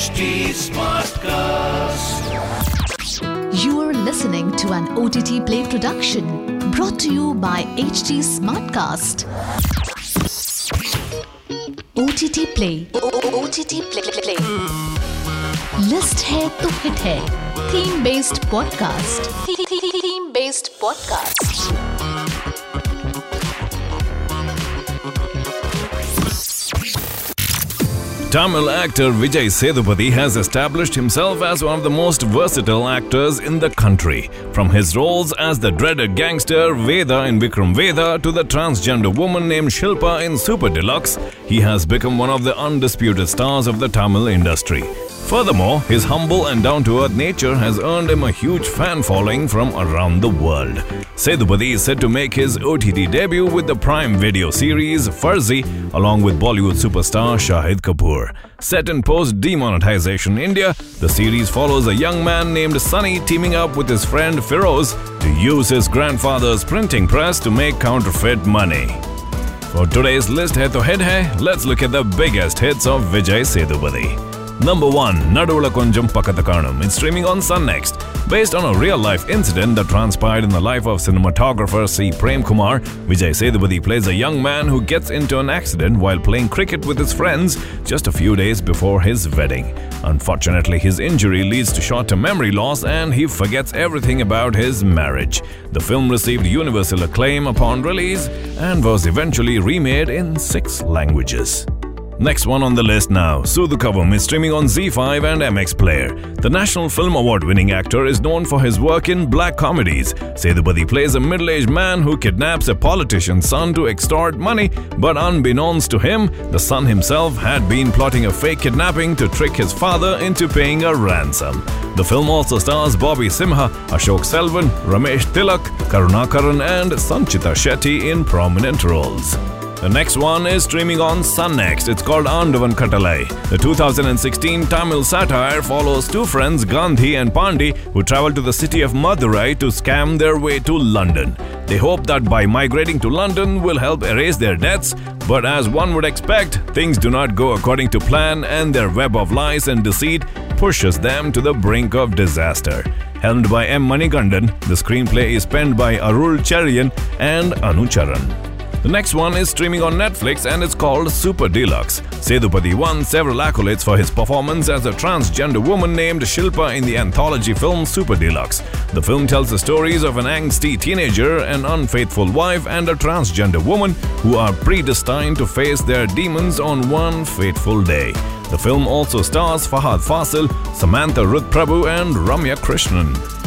HT Smartcast. You are listening to an OTT Play production brought to you by HT Smartcast. OTT Play. OTT Play. Play. List to hit hit Theme based podcast. Theme based podcast. Tamil actor Vijay Sethupathi has established himself as one of the most versatile actors in the country. From his roles as the dreaded gangster Vedha in Vikram Vedha to the transgender woman named Shilpa in Super Deluxe, he has become one of the undisputed stars of the Tamil industry. Furthermore, his humble and down to earth nature has earned him a huge fan following from around the world. Sethupathi is set to make his OTT debut with the Prime Video series Farzi along with Bollywood superstar Shahid Kapoor. Set in post demonetization India, the series follows a young man named Sunny teaming up with his friend Firoz to use his grandfather's printing press to make counterfeit money. For today's list head to head let's look at the biggest hits of Vijay Sethupathi. Number 1 Naduvula Konjam Pakkatha Kaanom. It's streaming on Sun Next. Based on a real life incident that transpired in the life of cinematographer C. Prem Kumar, Vijay Sethupathi plays a young man who gets into an accident while playing cricket with his friends just a few days before his wedding. Unfortunately, his injury leads to short term memory loss and he forgets everything about his marriage. The film received universal acclaim upon release and was eventually remade in six languages. Next one on the list now, Soodhu Kavvum is streaming on ZEE5 and MX Player. The National Film Award winning actor is known for his work in black comedies. Sethupathi plays a middle aged man who kidnaps a politician's son to extort money, but unbeknownst to him, the son himself had been plotting a fake kidnapping to trick his father into paying a ransom. The film also stars Bobby Simha, Ashok Selvan, Ramesh Tilak, Karunakaran, and Sanchita Shetty in prominent roles. The next one is streaming on Sun Next. It's called Andavan Kattalai. The 2016 Tamil satire follows two friends, Gandhi and Pandi, who travel to the city of Madurai to scam their way to London. They hope that by migrating to London will help erase their debts, but as one would expect, things do not go according to plan and their web of lies and deceit pushes them to the brink of disaster. Helmed by M. Manikandan, the screenplay is penned by Arul Chezhiyan and Anucharan. The next one is streaming on Netflix and it's called Super Deluxe. Sethupathi won several accolades for his performance as a transgender woman named Shilpa in the anthology film Super Deluxe. The film tells the stories of an angsty teenager, an unfaithful wife, and a transgender woman who are predestined to face their demons on one fateful day. The film also stars Fahadh Faasil, Samantha Ruth Prabhu, and Ramya Krishnan.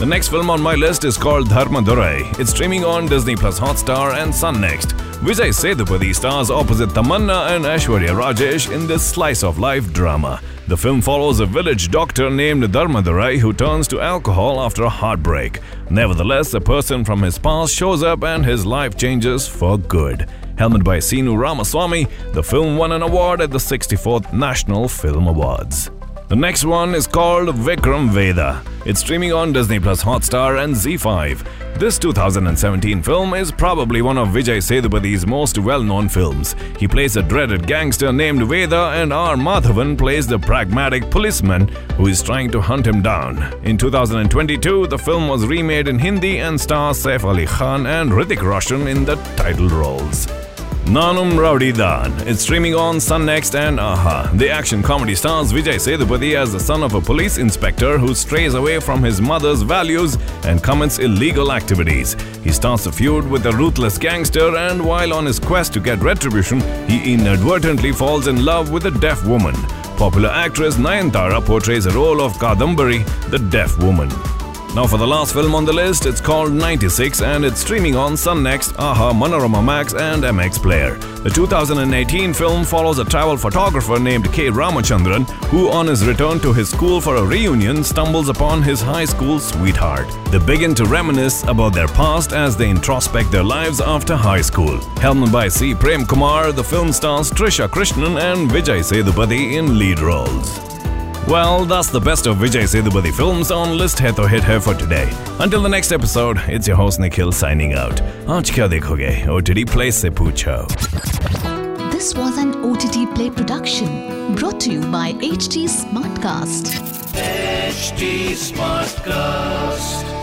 The next film on my list is called Dharmadurai. It's streaming on Disney Plus Hotstar and Sun Next. Vijay Sethupathi stars opposite Tamanna and Aishwarya Rajesh in this slice of life drama. The film follows a village doctor named Dharmadurai who turns to alcohol after a heartbreak. Nevertheless, a person from his past shows up and his life changes for good. Helmed by Seenu Ramasamy, the film won an award at the 64th National Film Awards. The next one is called Vikram Vedha. It's streaming on Disney Plus Hotstar and ZEE5. This 2017 film is probably one of Vijay Sethupathi's most well-known films. He plays a dreaded gangster named Vedha and R. Madhavan plays the pragmatic policeman who is trying to hunt him down. In 2022, the film was remade in Hindi and stars Saif Ali Khan and Hrithik Roshan in the title roles. Naanum Rowdy Dhaan. It's streaming on Sun Next and Aha. The action comedy stars Vijay Sethupathi as the son of a police inspector who strays away from his mother's values and commits illegal activities. He starts a feud with a ruthless gangster, and while on his quest to get retribution, he inadvertently falls in love with a deaf woman. Popular actress Nayanthara portrays the role of Kadambari, the deaf woman. Now for the last film on the list, it's called 96 and it's streaming on Sun Next, Aha, Manorama Max and MX Player. The 2018 film follows a travel photographer named K. Ramachandran who on his return to his school for a reunion stumbles upon his high school sweetheart. They begin to reminisce about their past as they introspect their lives after high school. Helmed by C. Prem Kumar, the film stars Trisha Krishnan and Vijay Sethupathi in lead roles. Well, that's the best of Vijay Sethupathi films on List Hai To Hit Hai for today. Until the next episode, it's your host Nikhil signing out. आज क्या देखोगे? OTT Play से पूछो. This was an OTT Play production brought to you by HT Smartcast. HT Smartcast.